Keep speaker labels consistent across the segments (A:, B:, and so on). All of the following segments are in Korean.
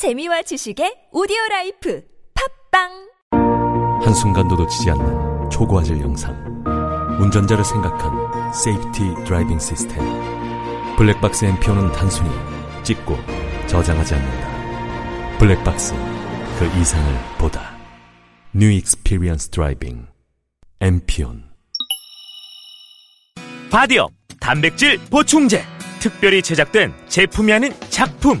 A: 재미와 지식의 오디오 life. 팟빵!
B: 한순간도 놓치지 않는 초고화질 영상. 운전자를 생각한 safety driving 시스템 블랙박스 MPO는 단순히 찍고 저장하지 않는다. 블랙박스 그 이상을 보다. new experience driving MPON
C: 바디업 단백질 보충제. 특별히 제작된 제품이 아닌 작품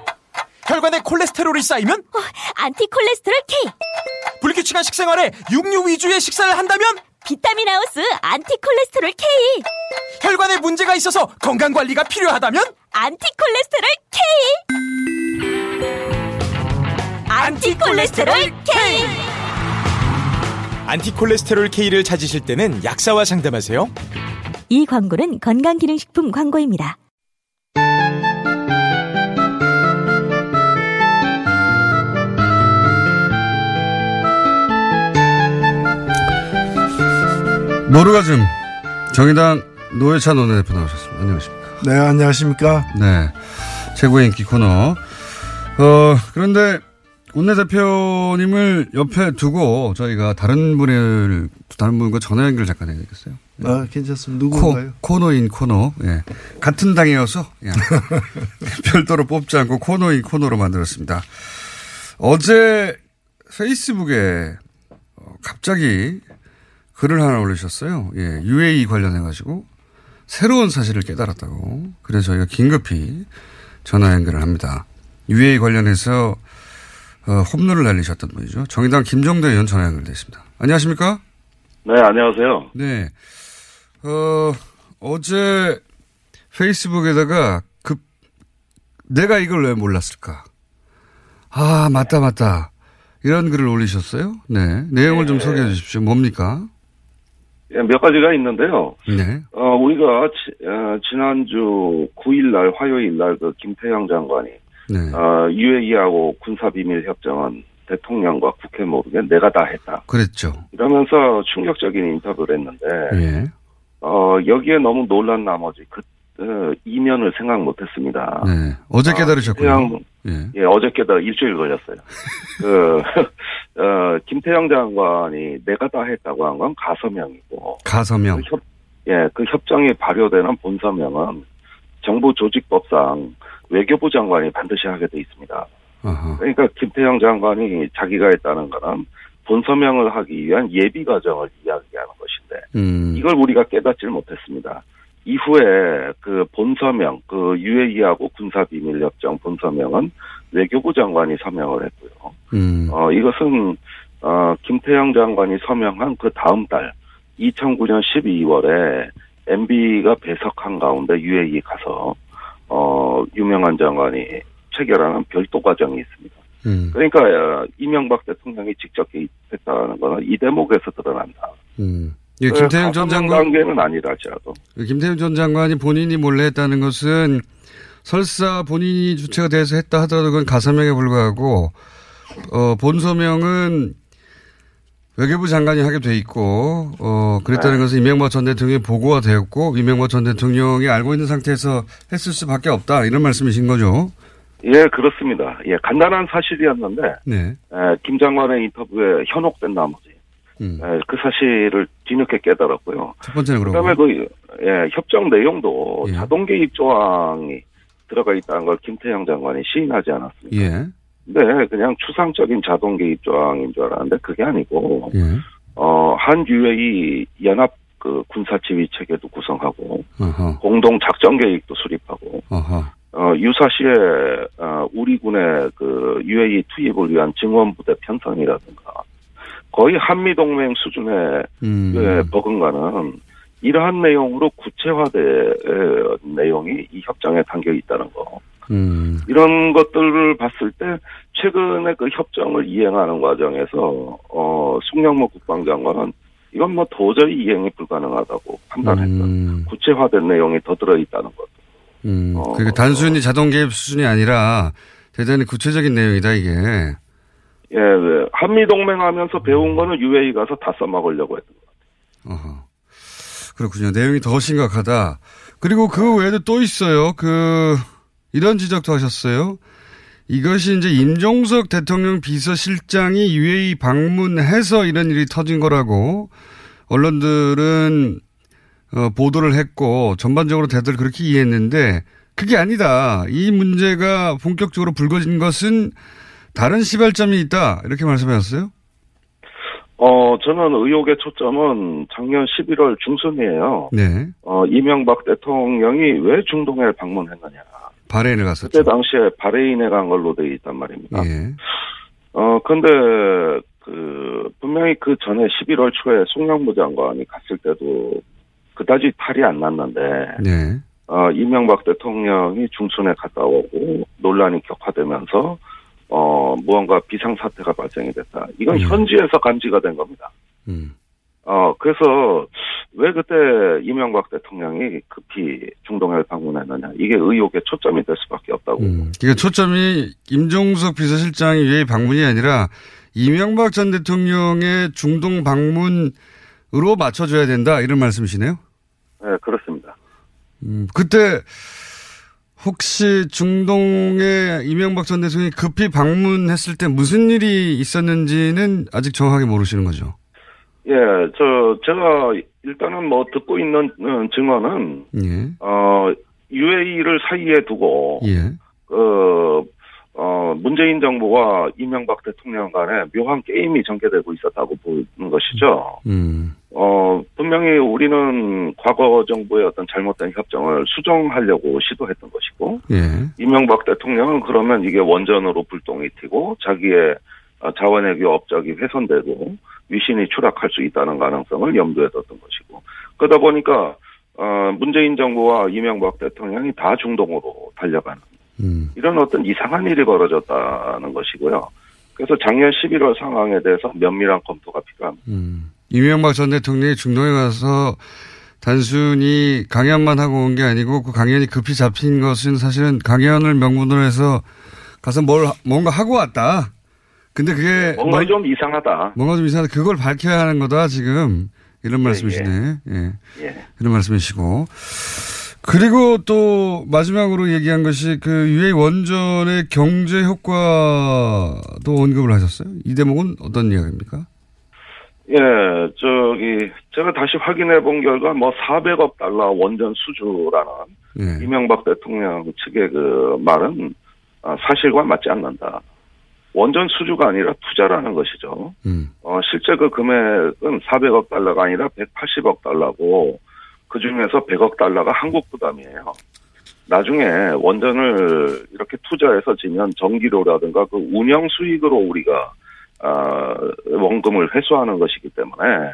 D: 혈관에 콜레스테롤이 쌓이면?
E: 안티콜레스테롤 K.
D: 불규칙한 식생활에 육류 위주의 식사를 한다면?
E: 비타민 하우스 안티콜레스테롤 K.
D: 혈관에 문제가 있어서 건강 관리가 필요하다면?
E: 안티콜레스테롤 K. 안티콜레스테롤 K.
D: 안티콜레스테롤 K를 찾으실 때는 약사와 상담하세요.
E: 이 광고는 건강기능식품 광고입니다.
F: 노르가즘 정의당 노회찬 원내대표 나오셨습니다. 안녕하십니까.
G: 네, 안녕하십니까.
F: 네. 최고의 인기 코너. 어, 그런데 원내대표님을 옆에 두고 저희가 다른 분을, 다른 분과 전화 연결 잠깐 해야 되겠어요.
G: 아, 괜찮습니다.
F: 코,
G: 누구인가요?
F: 코 너인 코너. 예. 같은 당이어서 예. 별도로 뽑지 않고 코너인 코너로 만들었습니다. 어제 페이스북에 어, 갑자기 글을 하나 올리셨어요. 예. UAE 관련해가지고 새로운 사실을 깨달았다고. 그래서 저희가 긴급히 전화 연결을 합니다. UAE 관련해서 어, 홈런을 날리셨던 분이죠. 정의당 김정대 의원 전화 연결됐습니다. 안녕하십니까?
H: 네, 안녕하세요.
F: 네. 어, 어제 페이스북에다가 급, 내가 이걸 왜 몰랐을까? 아, 맞다, 맞다. 이런 글을 올리셨어요? 네. 내용을 좀
H: 네.
F: 소개해 주십시오. 뭡니까?
H: 예, 몇 가지가 있는데요.
F: 네.
H: 어, 우리가 지, 어, 지난주 9일 날, 화요일 날, 그 김태형 장관이,
F: 네.
H: 어, UAE하고 군사비밀 협정은 대통령과 국회 모르게 내가 다 했다.
F: 그랬죠.
H: 이러면서 충격적인 인터뷰를 했는데,
F: 예.
H: 어, 여기에 너무 놀란 나머지 그, 어, 이면을 생각 못 했습니다.
F: 네. 어제
H: 아,
F: 깨달으셨군요.
H: 김태형,
F: 예.
H: 예, 깨달아 일주일 걸렸어요. 그, 어, 김태형 장관이 내가 다 했다고 한 건 가서명이고,
F: 가서명.
H: 그 협, 예, 그 협정이 발효되는 본서명은 정부 조직법상 외교부 장관이 반드시 하게 돼 있습니다.
F: 아하.
H: 그러니까 김태형 장관이 자기가 했다는 거는 본서명을 하기 위한 예비 과정을 이야기하는 것인데
F: 음.
H: 이걸 우리가 깨닫질 못했습니다. 이후에 그 본서명, 그 UAE하고 군사비밀협정 본서명은 외교부 장관이 서명을 했고요.
F: 음.
H: 어, 이것은, 어, 김태형 장관이 서명한 그 다음 달, 2009년 12월에 MB가 배석한 가운데 UAE 가서, 어, 유명한 장관이 체결하는 별도 과정이 있습니다.
F: 음.
H: 그러니까, 어, 이명박 대통령이 직접 개입했다는 거는 이 대목에서 드러난다.
F: 음. 예, 김태형 전 장관.
H: 단계는 아니라 할지라도.
F: 김태형 전 장관이 본인이 몰래 했다는 것은 설사 본인이 주체가 돼서 했다 하더라도 그건 가서명에 불과하고 어, 본서명은 외교부 장관이 하게 돼 있고 어, 그랬다는
H: 네.
F: 것은 이명박 전 대통령이 보고가 되었고 이명박 전 대통령이 알고 있는 상태에서 했을 수밖에 없다 이런 말씀이신 거죠.
H: 예, 그렇습니다. 예, 간단한 사실이었는데,
F: 네.
H: 에, 김 장관의 인터뷰에 현혹된 나머지,
F: 음.
H: 에, 그 사실을 뒤늦게 깨달았고요.
F: 첫 번째는
H: 그다음에
F: 그러고.
H: 그 예, 협정 내용도
F: 예.
H: 자동 개입 조항이 들어가 있다는 걸 김태형 장관이 시인하지 않았습니까?
F: 예.
H: 네, 그냥 추상적인 자동 개입 조항인 줄 알았는데 그게 아니고
F: 예.
H: 어, 한 UAE 연합 그 군사 지휘 체계도 구성하고
F: 어허.
H: 공동 작전 계획도 수립하고
F: 어허.
H: 어, 유사시에 어, 우리 군의 그 UAE 투입을 위한 증원 부대 편성이라든가 거의 한미 동맹 수준의
F: 음.
H: 예, 버금가는 이러한 내용으로 구체화된 내용이 이 협정에 담겨 있다는 거.
F: 음.
H: 이런 것들을 봤을 때 최근에 그 협정을 이행하는 과정에서 어 송영모 국방장관은 이건 뭐 도저히 이행이 불가능하다고 판단했던
F: 음.
H: 구체화된 내용이 더 들어 있다는 것.
F: 음.
H: 어,
F: 그러니까 단순히 자동 개입 수준이 아니라 대단히 구체적인 내용이다 이게.
H: 예, 네. 한미 동맹하면서 배운 거는 UAE 가서 다 써먹으려고 했던 거.
F: 어허. 그렇군요. 내용이 더 심각하다. 그리고 그 외에도 또 있어요. 그 이런 지적도 하셨어요. 이것이 이제 임종석 대통령 비서실장이 UAE 방문해서 이런 일이 터진 거라고 언론들은 어, 보도를 했고 전반적으로 다들 그렇게 이해했는데 그게 아니다. 이 문제가 본격적으로 불거진 것은 다른 시발점이 있다. 이렇게 말씀하셨어요?
H: 어, 저는 의혹의 초점은 작년 11월 중순이에요.
F: 네.
H: 어, 이명박 대통령이 왜 중동에 방문했느냐.
F: 바레인을 갔었죠.
H: 그때 당시에 바레인에 간 걸로 돼 있단 말입니다.
F: 예.
H: 어, 근데, 그, 분명히 그 전에 11월 초에 송영무 장관이 갔을 때도 그다지 탈이 안 났는데,
F: 네.
H: 어, 이명박 대통령이 중순에 갔다 오고 논란이 격화되면서, 어, 무언가 비상사태가 발생이 됐다. 이건
F: 음.
H: 현지에서 감지가 된 겁니다.
F: 음.
H: 어, 그래서 왜 그때 이명박 대통령이 급히 중동을 방문했느냐. 이게 의혹의 초점이 될 수밖에 없다고.
F: 음. 그러니까 초점이 임종석 비서실장이 왜 방문이 아니라 이명박 전 대통령의 중동 방문으로 맞춰줘야 된다 이런 말씀이시네요.
H: 네, 그렇습니다.
F: 음, 그때 혹시 중동에 이명박 전 대통령이 급히 방문했을 때 무슨 일이 있었는지는 아직 정확하게 모르시는 거죠.
H: 예, 저, 제가 일단은 뭐 듣고 있는 음, 증언은,
F: 예.
H: 어, UAE를 사이에 두고,
F: 예.
H: 그, 어, 문재인 정부와 이명박 대통령 간에 묘한 게임이 전개되고 있었다고 보는 것이죠.
F: 음.
H: 어, 분명히 우리는 과거 정부의 어떤 잘못된 협정을 수정하려고 시도했던 것이고,
F: 예.
H: 이명박 대통령은 그러면 이게 원전으로 불똥이 튀고, 자기의 어, 자원외교 업적이 훼손되고, 위신이 추락할 수 있다는 가능성을 염두에 뒀던 것이고, 그러다 보니까, 어, 문재인 정부와 이명박 대통령이 다 중동으로 달려가는,
F: 음.
H: 이런 어떤 이상한 일이 벌어졌다는 것이고요. 그래서 작년 11월 상황에 대해서 면밀한 검토가 필요합니다.
F: 음. 이명박 전 대통령이 중동에 가서 단순히 강연만 하고 온 게 아니고 그 강연이 급히 잡힌 것은 사실은 강연을 명분으로 해서 가서 뭘 뭔가 하고 왔다. 근데 그게
H: 뭔가
F: 뭘-
H: 좀 이상하다.
F: 뭔가 좀 이상하다. 그걸 밝혀야 하는 거다 지금 이런 말씀이시네. 예.
H: 예.
F: 이런 말씀이시고 그리고 또 마지막으로 얘기한 것이 그 UA 원전의 경제 효과도 언급을 하셨어요. 이 대목은 어떤 이야기입니까?
H: 예, 저기, 제가 다시 확인해 본 결과, 뭐, 400억 달러 원전 수주라는
F: 예.
H: 이명박 대통령 측의 그 말은 아, 사실과 맞지 않는다. 원전 수주가 아니라 투자라는 것이죠.
F: 음.
H: 어, 실제 그 금액은 400억 달러가 아니라 180억 달러고, 그 중에서 100억 달러가 한국 부담이에요. 나중에 원전을 이렇게 투자해서 지면 전기료라든가 그 운영 수익으로 우리가, 아, 원금을 회수하는 것이기 때문에,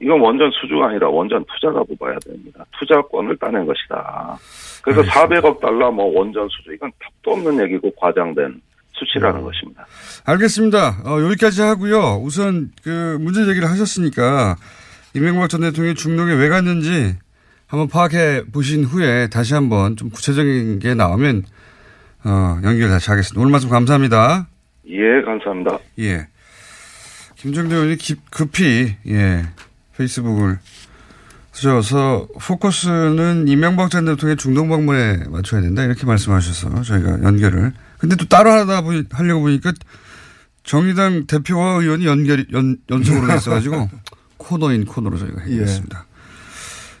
H: 이건 원전 수주가 아니라 원전 투자라고 봐야 됩니다. 투자권을 따낸 것이다. 그래서
F: 알겠습니다.
H: 400억 달러 뭐 원전 수주, 이건 탑도 없는 얘기고 과장된 수치라는 것입니다.
F: 알겠습니다. 어, 여기까지 하고요. 우선 그 문제 제기를 하셨으니까 이명박 전 대통령이 중동에 왜 갔는지 한번 파악해 보신 후에 다시 한번 좀 구체적인 게 나오면 어, 연결 다시 하겠습니다. 오늘 말씀 감사합니다.
H: 예, 감사합니다.
F: 예. 김정대 의원이 기- 급히 예 페이스북을 쓰셔서 포커스는 이명박 전 대통령의 중동 방문에 맞춰야 된다 이렇게 말씀하셔서 저희가 연결을 근데 또 따로 하다 보니 하려고 보니까 정의당 대표와 의원이 연결이 연 연속으로 돼 있어가지고 코너인 코너로 저희가 해보겠습니다.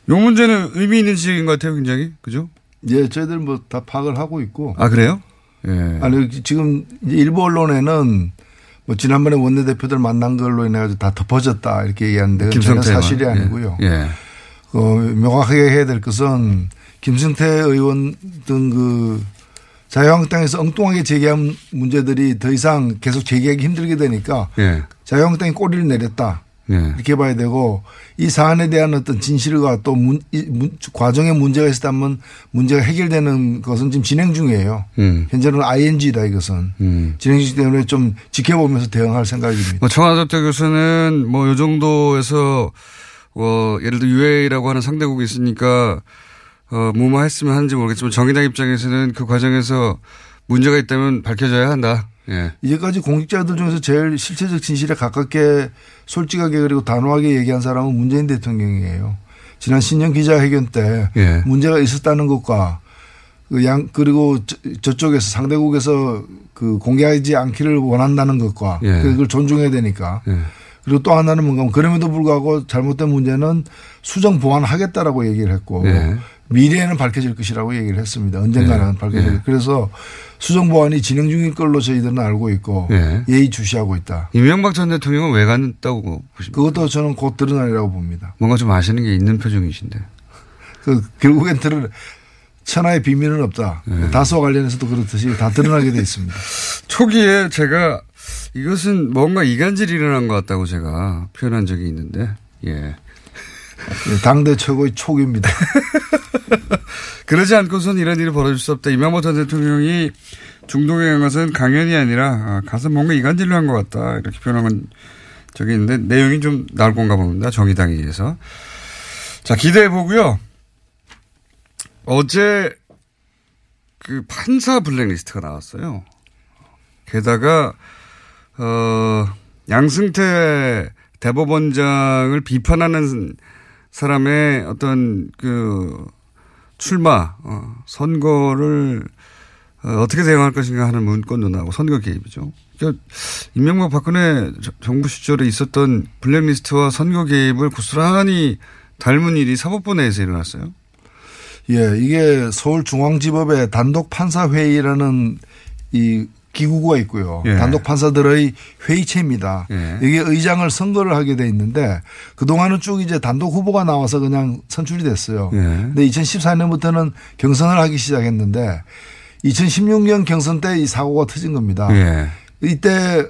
F: 요 문제는 의미 있는 지적인 것 같아요, 굉장히 그죠?
G: 예, 저희들 뭐 다 파악을 하고 있고.
F: 아 그래요? 예.
G: 아니 지금 일부 언론에는 뭐 지난번에 원내대표들 만난 걸로 인해 가지고 다 덮어졌다 이렇게 얘기하는데 전혀 사실이 아니고요.
F: 예. 예.
G: 그 명확하게 해야 될 것은 김승태 의원 등 그 자유한국당에서 엉뚱하게 제기한 문제들이 더 이상 계속 제기하기 힘들게 되니까
F: 예.
G: 자유한국당이 꼬리를 내렸다.
F: 예.
G: 이렇게 봐야 되고 이 사안에 대한 어떤 진실과 또 문, 이, 문, 과정에 문제가 있었다면 문제가 해결되는 것은 지금 진행 중이에요.
F: 음.
G: 현재는 ING다 이것은
F: 음.
G: 진행 중이기 때문에 좀 지켜보면서 대응할 생각입니다.
F: 뭐 청와대 교수는 뭐 요 정도에서 어 예를 들어 UAE라고 하는 상대국이 있으니까 어 무마했으면 하는지 모르겠지만 정의당 입장에서는 그 과정에서 문제가 있다면 밝혀져야 한다. 예.
G: 이제까지 공직자들 중에서 제일 실체적 진실에 가깝게 솔직하게 그리고 단호하게 얘기한 사람은 문재인 대통령이에요. 지난 신년 기자회견 때
F: 예.
G: 문제가 있었다는 것과 그양 그리고 저, 쪽에서 상대국에서 그 공개하지 않기를 원한다는 것과
F: 예.
G: 그걸 존중해야 되니까
F: 예.
G: 그리고 또 하나는 뭔가 그럼에도 불구하고 잘못된 문제는 수정 보완하겠다라고 얘기를 했고
F: 예.
G: 미래에는 밝혀질 것이라고 얘기를 했습니다. 언젠가는
F: 예.
G: 밝혀질.
F: 예.
G: 그래서 수정 보완이 진행 중인 걸로 저희들은 알고 있고
F: 예.
G: 예의 주시하고 있다.
F: 이명박 전 대통령은 왜 갔다고 보십니까?
G: 그것도 저는 곧 드러나리라고 봅니다.
F: 뭔가 좀 아시는 게 있는 표정이신데.
G: 그 결국엔 드러 천하의 비밀은 없다.
F: 예.
G: 다수와 관련해서도 그렇듯이 다 드러나게 돼 있습니다.
F: 초기에 제가 이것은 뭔가 이간질이 일어난 것 같다고 제가 표현한 적이 있는데, 예.
G: 예, 당대 최고의 촉입니다.
F: 그러지 않고선 이런 일이 벌어질 수 없다. 이명박 전 대통령이 중동에 간 것은 강연이 아니라 아, 가서 뭔가 이간질을 한것 같다. 이렇게 표현한 적이 있는데 내용이 좀 나올 건가 봅니다. 정의당에 의해서. 자, 기대해 보고요. 어제 그 판사 블랙리스트가 나왔어요. 게다가 어 양승태 대법원장을 비판하는 사람의 어떤 그 출마 어, 선거를 어, 어떻게 대응할 것인가 하는 문건도 나오고 선거 개입이죠. 그러니까 임명박 박근혜 정부 시절에 있었던 블랙리스트와 선거 개입을 고스란히 닮은 일이 사법부 내에서 일어났어요.
G: 예, 이게 서울중앙지법의 단독 판사 회의라는 이 기구가 있고요.
F: 예.
G: 단독 판사들의 회의체입니다.
F: 예.
G: 이게 의장을 선거를 하게 돼 있는데 그동안은 쭉 이제 단독 후보가 나와서 그냥 선출이 됐어요.
F: 예.
G: 근데 2014년부터는 경선을 하기 시작했는데 2016년 경선 때 이 사고가 터진 겁니다.
F: 예.
G: 이때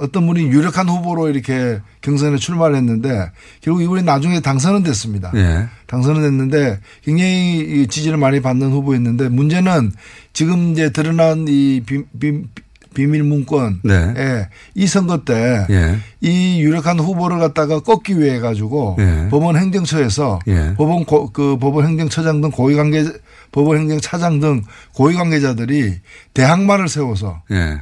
G: 어떤 분이 유력한 후보로 이렇게 경선에 출마를 했는데 결국 이분이 나중에 당선은 됐습니다.
F: 예.
G: 당선은 됐는데 굉장히 지지를 많이 받는 후보였는데 문제는 지금 이제 드러난 이 비, 비, 비밀 문건에
F: 네.
G: 이 선거 때이
F: 예.
G: 유력한 후보를 갖다가 꺾기 위해 가지고
F: 예.
G: 법원 행정처에서
F: 예.
G: 법원 고, 그 법원 행정처장 등 고위 관계 법원 행정차장 등 고위 관계자들이 대항마를 세워서
F: 예.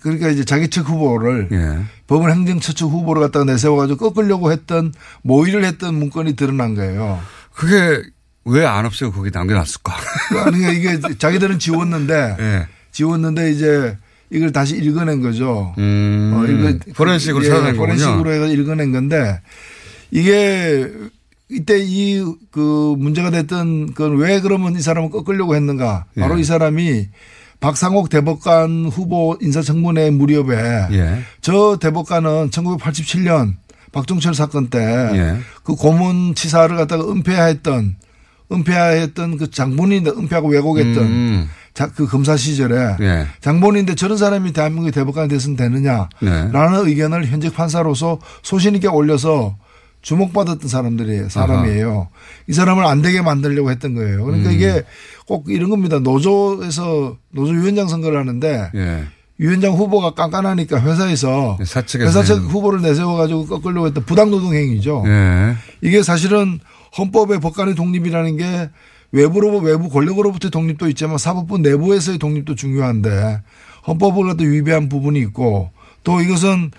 G: 그러니까 이제 자기 측 후보를
F: 예.
G: 법원 행정처 측 후보를 갖다가 내세워가지고 꺾으려고 했던 모의를 했던 문건이 드러난 거예요.
F: 그게 왜 안 없애고 거기 남겨놨을까?
G: 그러니까 이게 자기들은 지웠는데
F: 예.
G: 지웠는데 이제 이걸 다시 읽어낸 거죠.
F: 음.
G: 어, 이거
F: 포렌식으로
G: 예,
F: 찾아낸 거군요.
G: 포렌식으로 해서 읽어낸 건데 이게 이때 이 그 문제가 됐던 건 왜 그러면 이 사람을 꺾으려고 했는가? 바로
F: 예.
G: 이 사람이 박상옥 대법관 후보 인사청문회 무렵에
F: 예.
G: 저 대법관은 1987년 박종철 사건 때그
F: 예.
G: 고문 치사를 갖다가 은폐했던 은폐했던 그 장본인인데 은폐하고 왜곡했던
F: 음.
G: 자, 그 검사 시절에
F: 예.
G: 장본인인데 저런 사람이 대한민국의 대법관이 됐으면 되느냐라는
F: 네.
G: 의견을 현직 판사로서 소신 있게 올려서 주목받았던 사람들이 사람이에요. 이 사람을 안 되게 만들려고 했던 거예요. 그러니까
F: 음.
G: 이게 꼭 이런 겁니다. 노조에서 노조 위원장 선거를 하는데
F: 예.
G: 위원장 후보가 깐깐하니까 회사에서
F: 사측에서
G: 회사 측. 후보를 내세워 가지고 꺾으려고 했던 부당 노동 행위죠.
F: 예.
G: 이게 사실은 헌법의 법관의 독립이라는 게 외부로 외부 권력으로부터의 독립도 있지만 사법부 내부에서의 독립도 중요한데 헌법을 갖다 위배한 부분이 있고 또 이것은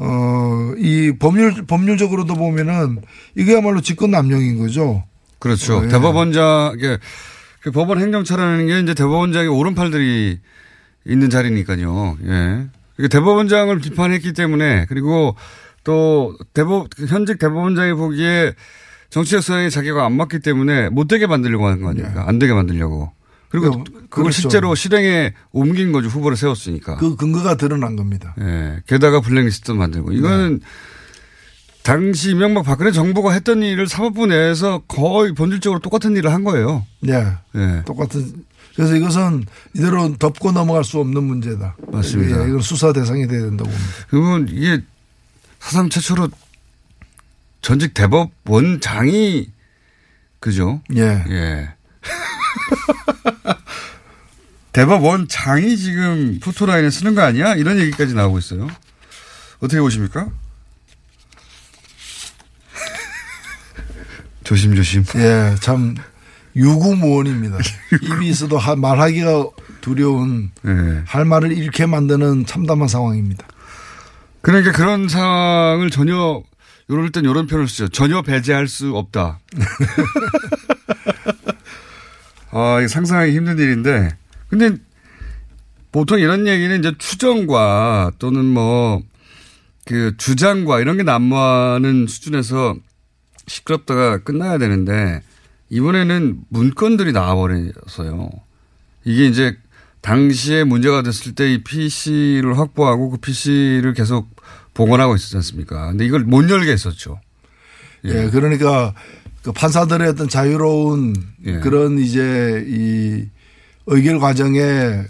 G: 어 이 법률 법률적으로도 보면은 이게야말로 직권 남용인 거죠.
F: 그렇죠.
G: 어, 예.
F: 대법원장, 이게 그 법원 행정처라는 게 이제 대법원장의 오른팔들이 있는 자리니까요. 예. 대법원장을 비판했기 때문에 그리고 또 대법, 현직 대법원장이 보기에 정치적 성향이 자기가 안 맞기 때문에 못 되게 만들려고 하는 거 아닙니까? 안 되게 만들려고. 그리고 그걸 그렇죠. 실제로 실행에 옮긴 거죠. 후보를 세웠으니까.
G: 그 근거가 드러난 겁니다.
F: 예. 게다가 블랙리스트도 만들고. 이거는 네. 당시 이명박 박근혜 정부가 했던 일을 사법부 내에서 거의 본질적으로 똑같은 일을 한 거예요.
G: 네. 네. 똑같은. 그래서 이것은 이대로 덮고 넘어갈 수 없는 문제다.
F: 맞습니다.
G: 예, 이건 수사 대상이 돼야 된다고 봅니다.
F: 그러면 이게 사상 최초로 전직 대법원장이 그죠?
G: 예.
F: 예. 대법원 장이 지금 포토라인에 쓰는 거 아니야? 이런 얘기까지 나오고 있어요. 어떻게 보십니까? 조심조심.
G: 예, 참 유구무원입니다. 입이 있어도 말하기가 두려운 네. 할 말을 이렇게 만드는 참담한 상황입니다.
F: 그러니까 그런 상황을 전혀 이럴 땐 이런 표현을 쓰죠. 전혀 배제할 수 없다. 아, 상상하기 힘든 일인데. 근데 보통 이런 얘기는 이제 추정과 또는 뭐 그 주장과 이런 게 난무하는 수준에서 시끄럽다가 끝나야 되는데 이번에는 문건들이 나와버려서요. 이게 이제 당시에 문제가 됐을 때 이 PC를 확보하고 그 PC를 계속 복원하고 있었지 않습니까? 근데 이걸 못 열게 했었죠.
G: 예, 예 그러니까 그 판사들의 어떤 자유로운 예. 그런 이제 이 의결 과정에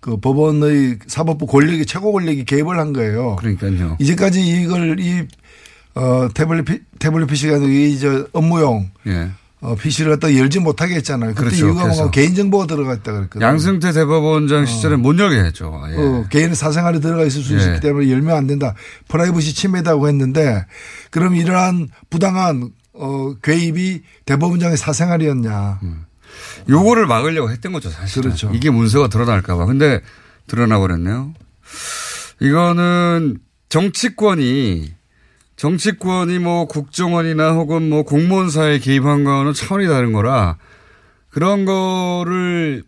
G: 그 법원의 사법부 권력이 최고 권력이 개입을 한 거예요.
F: 그러니까요.
G: 이제까지 이걸 이 어, 태블릿, 태블릿 PC가 아니고 이저 업무용. 예. 어, PC를 갖다 열지 못하게 했잖아요. 그때 그렇죠. 이유가 뭐 개인정보가 들어가 있다 그랬거든요.
F: 양승태 대법원장 어. 시절에 어. 못 열게 했죠.
G: 예. 어, 개인의 사생활이 들어가 있을 수 예. 있기 때문에 열면 안 된다. 프라이버시 침해다고 했는데 그럼 이러한 부당한 어, 괴입이 대법원장의 사생활이었냐. 음.
F: 요거를 막으려고 했던 거죠, 사실. 그렇죠. 이게 문서가 드러날까봐. 근데 드러나 버렸네요. 이거는 정치권이 정치권이 뭐 국정원이나 혹은 뭐 공무원사에 개입한 거는 차원이 다른 거라 그런 거를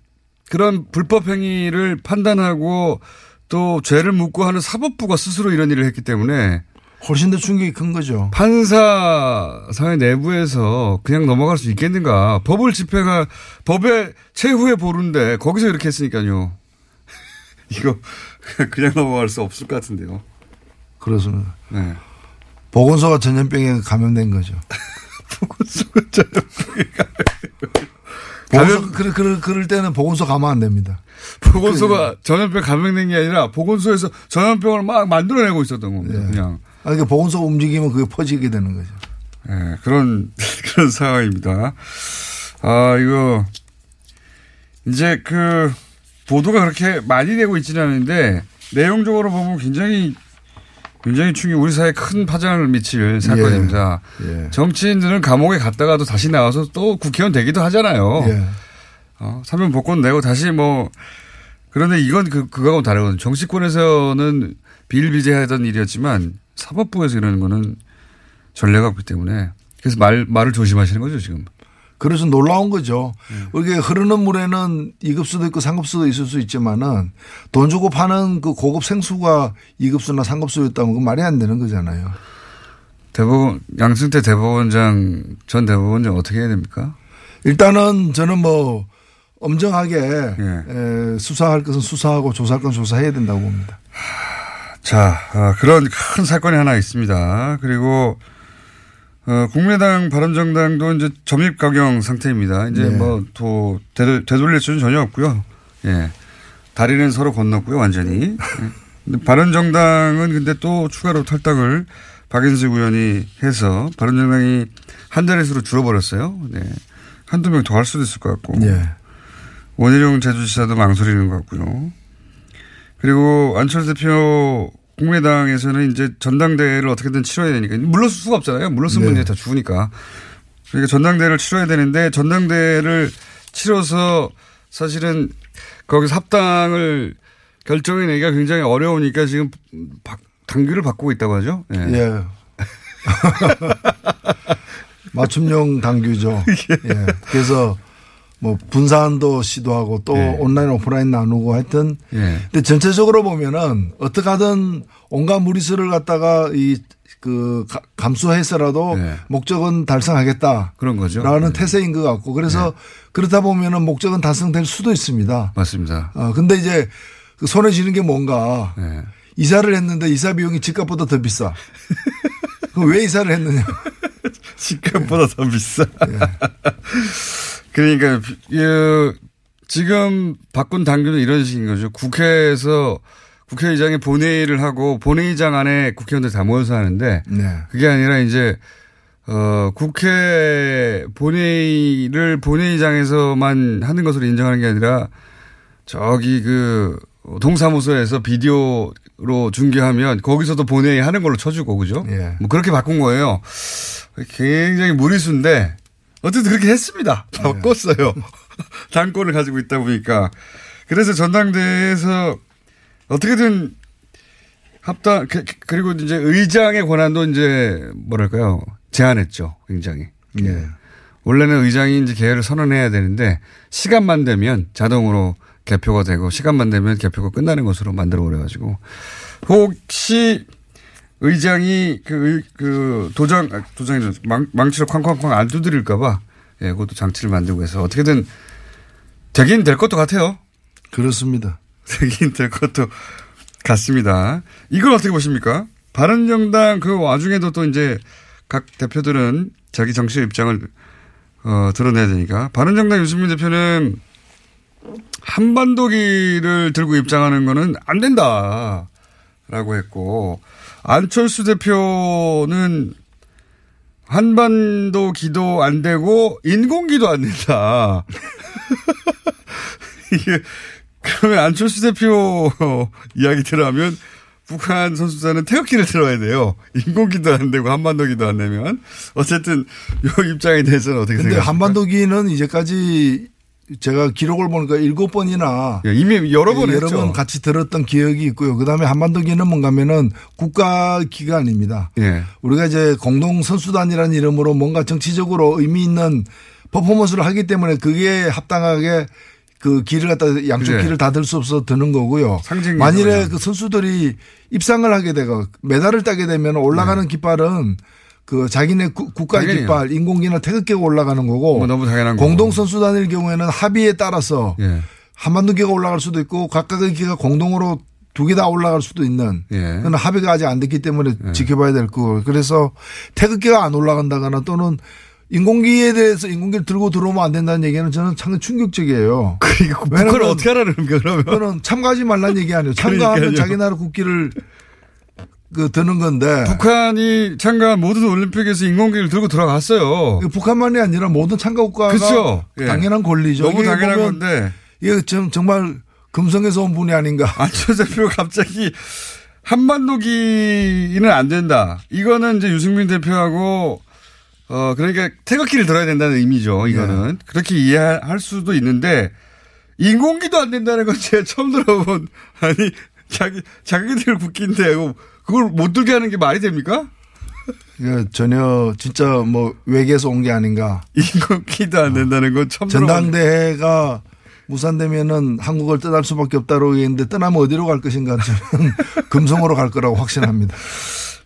F: 그런 불법 행위를 판단하고 또 죄를 묻고 하는 사법부가 스스로 이런 일을 했기 때문에
G: 훨씬 더 충격이 큰 거죠.
F: 판사 사회 내부에서 그냥 넘어갈 수 있겠는가. 법을 집행할, 법의 최후의 보루인데 거기서 이렇게 했으니까요. 이거 그냥 넘어갈 수 없을 것 같은데요.
G: 그렇습니다. 네. 보건소가 전염병에 감염된 거죠.
F: 보건소가 전염병에 감염된
G: 보건소, 그럴, 그럴, 그럴 때는 보건소 가면 안 됩니다.
F: 보건소가 그, 전염병 감염된 게 아니라 보건소에서 전염병을 막 만들어내고 있었던 겁니다. 네. 그냥.
G: 아, 그러니까 보건소 움직이면 그게 퍼지게 되는 거죠.
F: 예, 네, 그런, 그런 상황입니다. 아, 이거, 이제 그, 보도가 그렇게 많이 되고 있지는 않은데, 내용적으로 보면 굉장히 굉장히 충격, 우리 사회에 큰 파장을 미칠 사건입니다. 예. 예. 정치인들은 감옥에 갔다가도 다시 나와서 또 국회의원 되기도 하잖아요. 예. 어, 사면 복권 내고 다시 뭐, 그런데 이건 그, 그거하고 다르거든요. 정치권에서는 비일비재하던 일이었지만 사법부에서 이러는 거는 전례가 없기 때문에 그래서 말, 말을 조심하시는 거죠, 지금.
G: 그래서 놀라운 거죠. 음. 이게 흐르는 물에는 2급수도 있고 3급수도 있을 수 있지만은 돈 주고 파는 그 고급 생수가 2급수나 3급수였다면 그 말이 안 되는 거잖아요.
F: 대법원, 양승태 대법원장, 전 대법원장 어떻게 해야 됩니까?
G: 일단은 저는 뭐 엄정하게 예. 수사할 것은 수사하고 조사할 건 조사해야 된다고 봅니다.
F: 자, 아, 그런 큰 사건이 하나 있습니다. 그리고 어, 국민의당 바른정당도 이제 점입 가경 상태입니다. 이제 네. 뭐또 되돌릴 수는 전혀 없고요. 예. 다리는 서로 건넜고요, 완전히. 예. 바른정당은 근데 또 추가로 탈당을 박인수 의원이 해서 바른정당이 한 자릿수로 줄어버렸어요. 네. 한두 명 더 할 수도 있을 것 같고. 네. 원희룡 제주지사도 망설이는 것 같고요. 그리고 안철수 대표 국민의당에서는 이제 전당대회를 어떻게든 치러야 되니까 물러설 수가 없잖아요. 물러선 네. 분들이 다 죽으니까. 그러니까 전당대회를 치러야 되는데 전당대회를 치러서 사실은 거기서 합당을 결정해 내기가 굉장히 어려우니까 지금 당규를 바꾸고 있다고 하죠.
G: 예. 예. 맞춤형 당규죠. 예. 그래서 뭐 분산도 시도하고 또 네. 온라인 오프라인 나누고 하여튼 네. 근데 전체적으로 보면은 어떻게 하든 온갖 무리수를 갖다가 이그 가- 감수해서라도
F: 네.
G: 목적은 달성하겠다.
F: 그런 거죠.
G: 라는
F: 네.
G: 태세인 것 같고 그래서 그렇다 보면은 목적은 달성될 수도 있습니다.
F: 맞습니다.
G: 어, 근데 이제 그 손에 쥐는 게 뭔가
F: 네.
G: 이사를 했는데 이사 비용이 집값보다 더 비싸. 그럼 왜 이사를 했느냐?
F: 집값보다 더 비싸.
G: 예.
F: 그러니까 이, 지금 바꾼 당규는 이런 식인 거죠. 국회에서 국회의장이 본회의를 하고 본회의장 안에 국회의원들 다 모여서 하는데
G: 네.
F: 그게 아니라 이제 어 국회 본회의를 본회의장에서만 하는 것으로 인정하는 게 아니라 저기 그 동사무소에서 비디오로 중계하면 거기서도 본회의 하는 걸로 쳐주고 그죠?
G: 예.
F: 뭐 그렇게 바꾼 거예요. 굉장히 무리수인데 어쨌든 그렇게 했습니다. 바꿨어요. 당권을 가지고 있다 보니까 그래서 전당대회에서 어떻게든 합당 그- 그리고 이제 의장의 권한도 이제 뭐랄까요 제한했죠. 굉장히. 예. 원래는 의장이 이제 개회를 선언해야 되는데 시간만 되면 자동으로 개표가 되고 시간만 되면 개표가 끝나는 것으로 만들어 버려가지고 혹시 의장이 그, 의- 그 도장, 아, 도장이 망, 망치로 쾅쾅쾅 안 두드릴까봐 예, 그것도 장치를 만들고 해서 어떻게든 되긴 될 것도 같아요.
G: 그렇습니다.
F: 되긴 될 것도 같습니다. 이걸 어떻게 보십니까? 바른정당 그 와중에도 또 이제 각 대표들은 자기 정치적 입장을 어, 드러내야 되니까 바른정당 유승민 대표는 한반도기를 들고 입장하는 거는 안 된다라고 했고 안철수 대표는 한반도 기도 안 되고 인공기도 안 된다. 이게 그러면 안철수 대표 이야기 들어가면 북한 선수단은 태극기를 들어야 돼요. 인공기도 안 되고 한반도기도 안 되면 어쨌든 이 입장에 대해서는 어떻게 생각하십니까?
G: 한반도기는 이제까지 제가 기록을 보니까 일곱 번이나
F: 예, 이미 여러 번
G: 여러
F: 했죠.
G: 번 같이 들었던 기억이 있고요. 그다음에 한반도기는 뭔가면은 국가기가 아닙니다.
F: 예.
G: 우리가 이제 공동 선수단이라는 이름으로 뭔가 정치적으로 의미 있는 퍼포먼스를 하기 때문에 그게 합당하게 그 길을 갖다 양쪽
F: 그래.
G: 길을 다들수 없어 드는 거고요.
F: 상징
G: 만일에
F: 그냥.
G: 그 선수들이 입상을 하게 되고 메달을 따게 되면 올라가는 깃발은 그 자기네 구- 국가의
F: 네. 당연히요.
G: 깃발, 인공기나 태극기가 올라가는 거고
F: 뭐 너무 당연한.
G: 공동 선수단일 경우에는 합의에 따라서
F: 예.
G: 한반도기가 올라갈 수도 있고 각각의 기가 공동으로 두 개 다 올라갈 수도 있는
F: 예.
G: 그건 합의가 아직 안 됐기 때문에 지켜봐야 될 거고 그래서 태극기가 안 올라간다거나 또는 인공기에 대해서 인공기를 들고 들어오면 안 된다는 얘기는 저는 상당히 충격적이에요.
F: 그러니까
G: 왜냐면
F: 어떻게 하라는 겁니까 그러면?
G: 그거는 참가하지 말라는 얘기 아니에요. 참가하면
F: 그러니까요.
G: 자기 나라 국기를 그 드는 건데
F: 북한이 참가한 모든 올림픽에서 인공기를 들고 들어갔어요.
G: 이거 북한만이 아니라 모든 참가 국가가
F: 그렇죠. 예.
G: 당연한 권리죠.
F: 너무 당연한 건데
G: 정- 정말 금성에서 온 분이 아닌가.
F: 안철수 대표가 갑자기 한반도기는 안 된다. 이거는 이제 유승민 대표하고 어 그러니까 태극기를 들어야 된다는 의미죠. 이거는 그렇게 이해할 수도 있는데 인공기도 안 된다는 건 제가 처음 들어본 아니 자기 자기들 국기인데 그걸 못 들게 하는 게 말이 됩니까?
G: 이거 전혀 진짜 뭐 외계에서 온 게 아닌가.
F: 인공기도 안 된다는 건 처음.
G: 전당대회가 무산되면은 한국을 떠날 수밖에 없다고 얘기했는데 떠나면 어디로 갈 것인가 저는 금성으로 갈 거라고 확신합니다.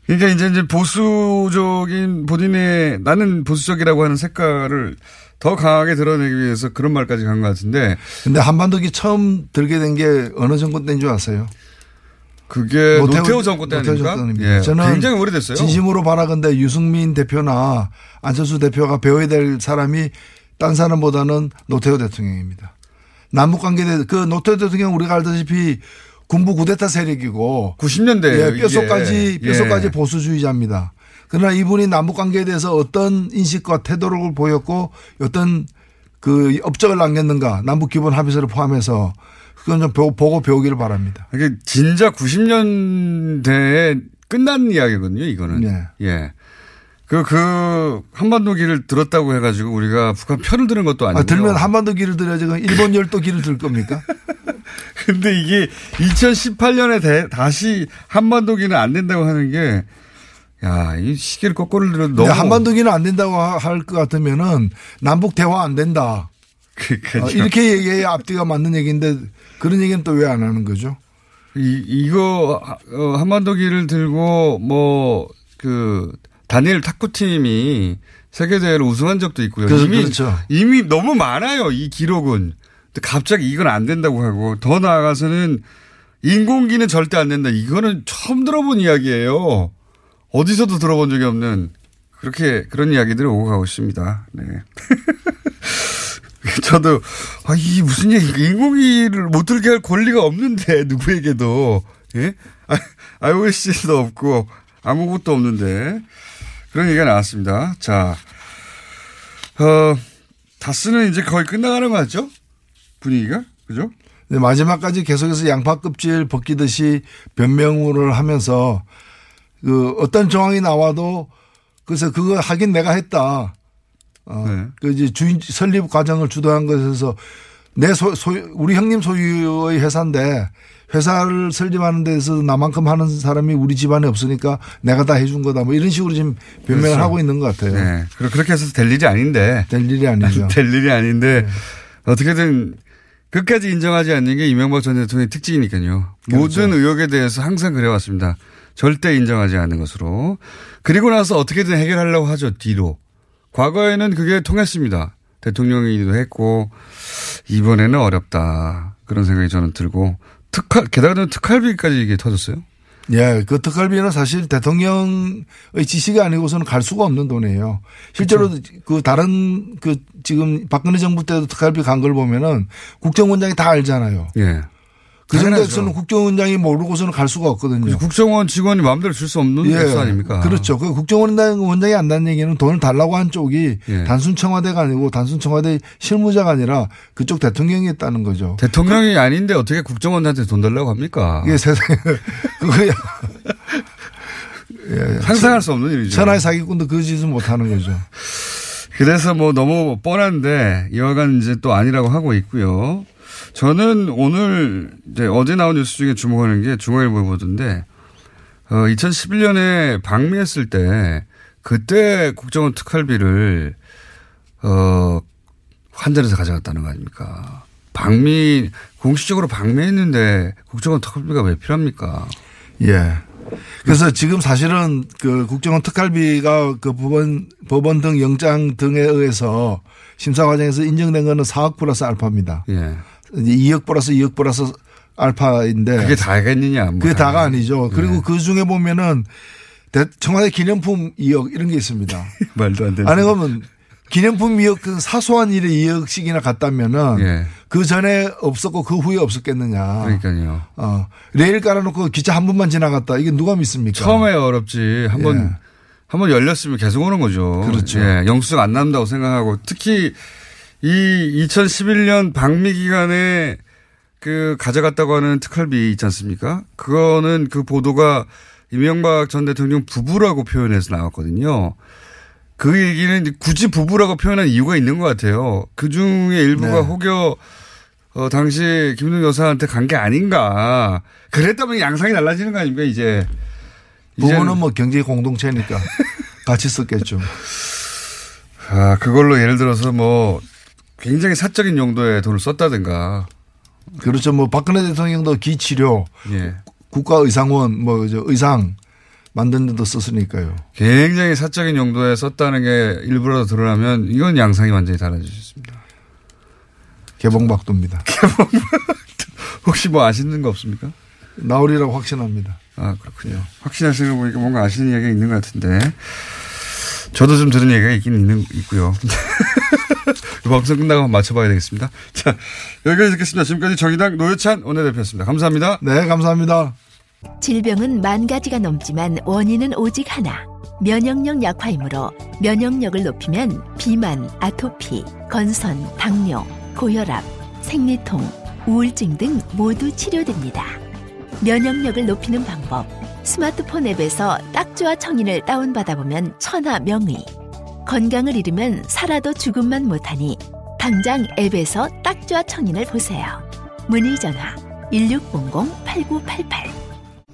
F: 그러니까 이제 이제 보수적인 본인의 나는 보수적이라고 하는 색깔을 더 강하게 드러내기 위해서 그런 말까지 간 것 같은데
G: 근데 한반도기 처음 들게 된 게 어느 정권 때인 줄 아세요?
F: 그게 노태우, 정권 때
G: 노태우
F: 아닙니까?
G: 정권입니다.
F: 예,
G: 저는
F: 굉장히 오래됐어요.
G: 진심으로 바라건대 유승민 대표나 안철수 대표가 배워야 될 사람이 딴 사람보다는 노태우 대통령입니다. 남북 관계 그 노태우 대통령 우리가 알다시피 군부 구데타 세력이고
F: 90년대
G: 예, 뼛속까지
F: 예.
G: 뼛속까지 보수주의자입니다. 그러나 이분이 남북 관계에 대해서 어떤 인식과 태도를 보였고 어떤 그 업적을 남겼는가 남북 기본 합의서를 포함해서 그건 좀 보- 보고 배우기를 바랍니다.
F: 이게 진짜 90년대에 끝난 이야기거든요, 이거는.
G: 네.
F: 예. 그, 그, 한반도기를 들었다고 해가지고 우리가 북한 편을 드는 것도 아니고.
G: 아, 들면 한반도 길을 들어야지 일본 열도 길을 들 겁니까?
F: 근데 이게 2018년에 다시 한반도기는 안 된다고 하는 게, 야, 이 시계를 거꾸로 들어 너무.
G: 한반도기는 안 된다고 할 것 같으면은 남북 대화 안 된다.
F: 그러니까
G: 어, 이렇게 얘기해야 앞뒤가 맞는 얘기인데 그런 얘기는 또 왜 안 하는 거죠?
F: 이, 이거, 어, 한반도기를 들고 뭐, 그 다니엘 탁구팀이 세계대회를 우승한 적도 있고요.
G: 그래서
F: 이미
G: 그렇죠.
F: 이미 너무 많아요. 이 기록은. 갑자기 이건 안 된다고 하고 더 나아가서는 인공기는 절대 안 된다. 이거는 처음 들어본 이야기예요. 어디서도 들어본 적이 없는 그렇게 그런 이야기들이 오고 가고 있습니다. 네. 저도 아, 이 무슨 얘기 인공기를 못 들게 할 권리가 없는데 누구에게도 예? 아, iOS도 없고 아무것도 없는데 그런 얘기가 나왔습니다. 자, 어, 다스는 이제 거의 끝나가는 거 같죠? 분위기가 그죠?
G: 근데 마지막까지 계속해서 양파 껍질 벗기듯이 변명을 하면서 그 어떤 정황이 나와도 그래서 그거 하긴 내가 했다. 어,
F: 네.
G: 그 이제 주인 설립 과정을 주도한 것에서 내 소, 소 우리 형님 소유의 회사인데 회사를 설립하는 데서 나만큼 하는 사람이 우리 집안에 없으니까 내가 다 해준 거다. 뭐 이런 식으로 지금 변명을
F: 그렇죠.
G: 하고 있는 것 같아요.
F: 네. 그렇게 해서 될 일이 아닌데.
G: 될 일이 아니죠.
F: 될 일이 아닌데 어떻게든 끝까지 인정하지 않는 게 이명박 전 대통령의 특징이니까요.
G: 그렇죠.
F: 모든 의혹에 대해서 항상 그래왔습니다. 절대 인정하지 않는 것으로. 그리고 나서 어떻게든 해결하려고 하죠. 뒤로. 과거에는 그게 통했습니다. 대통령이기도 했고 이번에는 어렵다. 그런 생각이 저는 들고 특할 게다가 특할비까지 이게 터졌어요.
G: 예, 그 특활비는 사실 대통령의 지시가 아니고서는 갈 수가 없는 돈이에요. 실제로 그 다른 그 지금 박근혜 정부 때도 특활비 간 걸 보면은 국정원장이 다 알잖아요.
F: 예.
G: 그. 정도에서는 국정원장이 모르고서는 갈 수가 없거든요.
F: 국정원 직원이 마음대로 줄 수 없는 액수 아닙니까?
G: 그렇죠. 그 국정원장 원장이 안다는 얘기는 돈을 달라고 한 쪽이
F: 예.
G: 단순 청와대가 아니고 단순 청와대 실무자가 아니라 그쪽 대통령이 했다는 거죠.
F: 대통령이 아닌데 어떻게 국정원한테 돈 달라고 합니까?
G: 이게 세상에 그거야. 예.
F: 상상할 수 없는 일이죠.
G: 천하의 사기꾼도 그 짓은 못 하는 거죠.
F: 그래서 뭐 너무 뻔한데 여하간 이제 또 아니라고 하고 있고요. 저는 오늘 이제 어제 나온 뉴스 중에 주목하는 게 중앙일보에 보던데 어 2011년에 방미했을 때 그때 국정원 특활비를 어 환전해서 가져갔다는 거 아닙니까? 방미 공식적으로 방미했는데 국정원 특활비가 왜 필요합니까?
G: 예. 그래서 지금 사실은 그 국정원 특활비가 그 법원, 법원 등 영장 등에 의해서 심사 과정에서 인정된 거는 4억 플러스 알파입니다.
F: 예.
G: 이제 2억 플러스 2억 플러스 알파인데.
F: 그게 다겠느냐? 뭐
G: 그게
F: 다.
G: 다가 아니죠. 그리고
F: 예.
G: 그 중에 보면은 대- 청와대 기념품 2억 이런 게 있습니다.
F: 말도 안 되는.
G: 아니 그러면 기념품 2억 그 사소한 일에 2억씩이나 갔다면은
F: 예.
G: 그 전에 없었고 그 후에 없었겠느냐.
F: 그러니까요.
G: 어. 레일 깔아놓고 기차 한 번만 지나갔다. 이게 누가 믿습니까?
F: 처음에 어렵지. 한번
G: 예.
F: 한번 열렸으면 계속 오는 거죠.
G: 그렇죠.
F: 예, 영수증 안 남다고 생각하고 특히 이 2011년 방미 기간에 그 가져갔다고 하는 특활비 있지 않습니까? 그거는 그 보도가 이명박 전 대통령 부부라고 표현해서 나왔거든요. 그 얘기는 굳이 부부라고 표현한 이유가 있는 것 같아요. 그 중에 일부가
G: 네.
F: 혹여 어, 당시 김웅 여사한테 간 게 아닌가. 그랬다면 양상이 달라지는 거 아닙니까, 이제.
G: 부모는 뭐 경제 공동체니까 같이 썼겠죠.
F: 아, 그걸로 예를 들어서 뭐 굉장히 사적인 용도의 돈을 썼다든가.
G: 그렇죠. 뭐 박근혜 대통령도 기치료,
F: 예.
G: 국가의상원, 뭐저 의상 만드는 데도 썼으니까요.
F: 굉장히 사적인 용도에 썼다는 게 일부라도 드러나면 이건 양상이 완전히 있습니다.
G: 개봉박도입니다.
F: 혹시 뭐 아시는 거 없습니까?
G: 나오리라고 확신합니다.
F: 아, 그렇군요. 확신하시는 거 보니까 뭔가 아시는 이야기가 있는 것 같은데. 저도 좀 들은 얘기가 있긴 있는, 있고요. 이 방송 끝나고 한번 맞춰봐야 되겠습니다. 자, 여기까지 듣겠습니다. 지금까지 정의당 노회찬 원내대표였습니다. 감사합니다.
G: 네, 감사합니다.
I: 질병은 만 가지가 넘지만 원인은 오직 하나. 면역력 약화이므로 면역력을 높이면 비만, 아토피, 건선, 당뇨, 고혈압, 생리통, 우울증 등 모두 치료됩니다. 면역력을 높이는 방법. 스마트폰 앱에서 딱지와 청인을 다운받아 보면 천하 명의. 건강을 잃으면 살아도 죽음만 못하니 당장 앱에서 딱지와 청인을 보세요. 문의 전화 1600-8988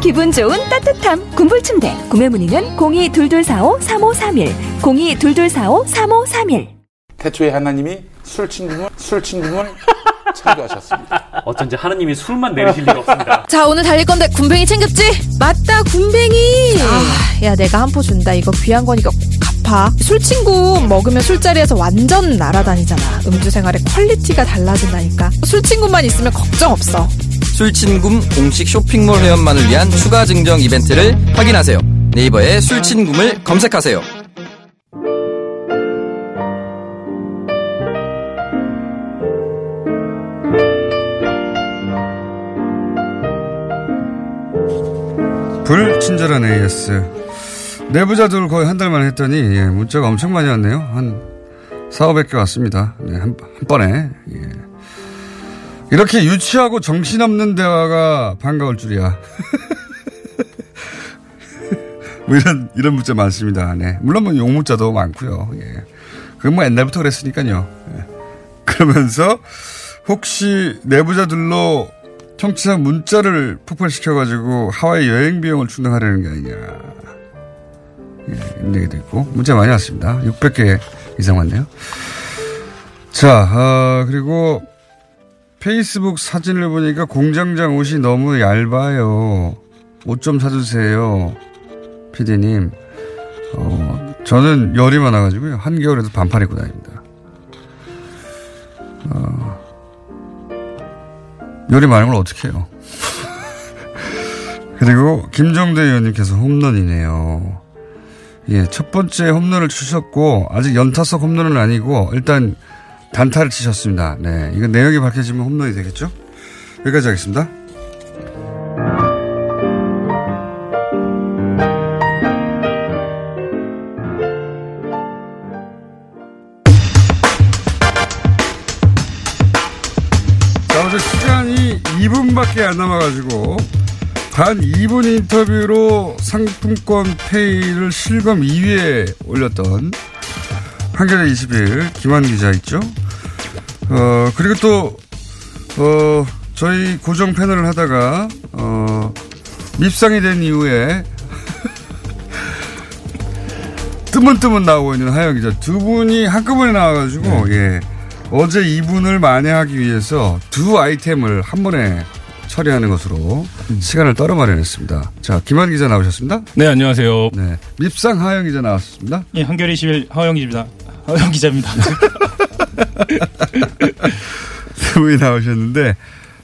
A: 기분 좋은 따뜻함 군불침대 구매 문의는 0222453531 0222453531
J: 태초에 하나님이 술 친구물 술 친구물 창조하셨습니다.
K: 어쩐지 하나님이 술만 내리실 리가 없습니다.
L: 자 오늘 달릴 건데 굼벵이 챙겼지? 맞다 굼벵이. 아, 야 내가 한 포 준다. 이거 귀한 거니까 꼭 갚아. 술 친구 먹으면 술자리에서 완전 날아다니잖아. 음주 생활의 quality가 달라진다니까. 술 친구만 있으면 걱정 없어.
M: 술친굼 공식 쇼핑몰 회원만을 위한 추가 증정 이벤트를 확인하세요. 네이버에 술친굼을 검색하세요.
F: 불친절한 AS. 내부자들 거의 한 달 만에 했더니, 예, 문자가 엄청 많이 왔네요. 한 4, 500개 왔습니다. 네, 한, 한 번에. 예. 이렇게 유치하고 정신없는 대화가 반가울 줄이야. 뭐 이런, 이런 문자 많습니다. 네. 물론 뭐 용문자도 많고요. 예. 그건 뭐 옛날부터 그랬으니까요. 예. 그러면서 혹시 내부자들로 청취자 문자를 폭발시켜가지고 하와이 여행 비용을 충당하려는 게 아니냐. 예, 이런 얘기도 있고. 문자 많이 왔습니다. 600개 이상 왔네요. 자, 어, 그리고 페이스북 사진을 보니까 공장장 옷이 너무 얇아요. 옷 좀 사주세요. 피디님. 어, 저는 열이 많아가지고요. 한겨울에도 반팔 입고 다닙니다. 어, 열이 많은 걸 어떻게 해요? 그리고 김정대 의원님께서 홈런이네요. 예, 첫 번째 홈런을 치셨고 아직 연타석 홈런은 아니고 일단 단타를 치셨습니다. 네, 이건 내용이 밝혀지면 홈런이 되겠죠? 여기까지 하겠습니다. 자, 어제 시간이 2분밖에 안 남아가지고 단 2분 인터뷰로 상품권 페이를 실검 2위에 올렸던 한겨레 21 김한 기자 있죠. 어, 그리고 또, 어, 저희 고정 패널을 하다가, 어, 밉상이 된 이후에 뜨문뜨문 나오고 있는 하영 기자 두 분이 한꺼번에 나와가지고, 예. 어제 이분을 만회하기 위해서 두 아이템을 한 번에 처리하는 것으로 시간을 떨어 마련했습니다. 자, 김한 기자 나오셨습니다.
N: 네, 안녕하세요.
F: 네. 밉상 하영 기자 나왔습니다.
N: 예, 한겨레 21 하영기입니다. 하영 기자입니다.
F: 세 분이 나오셨는데,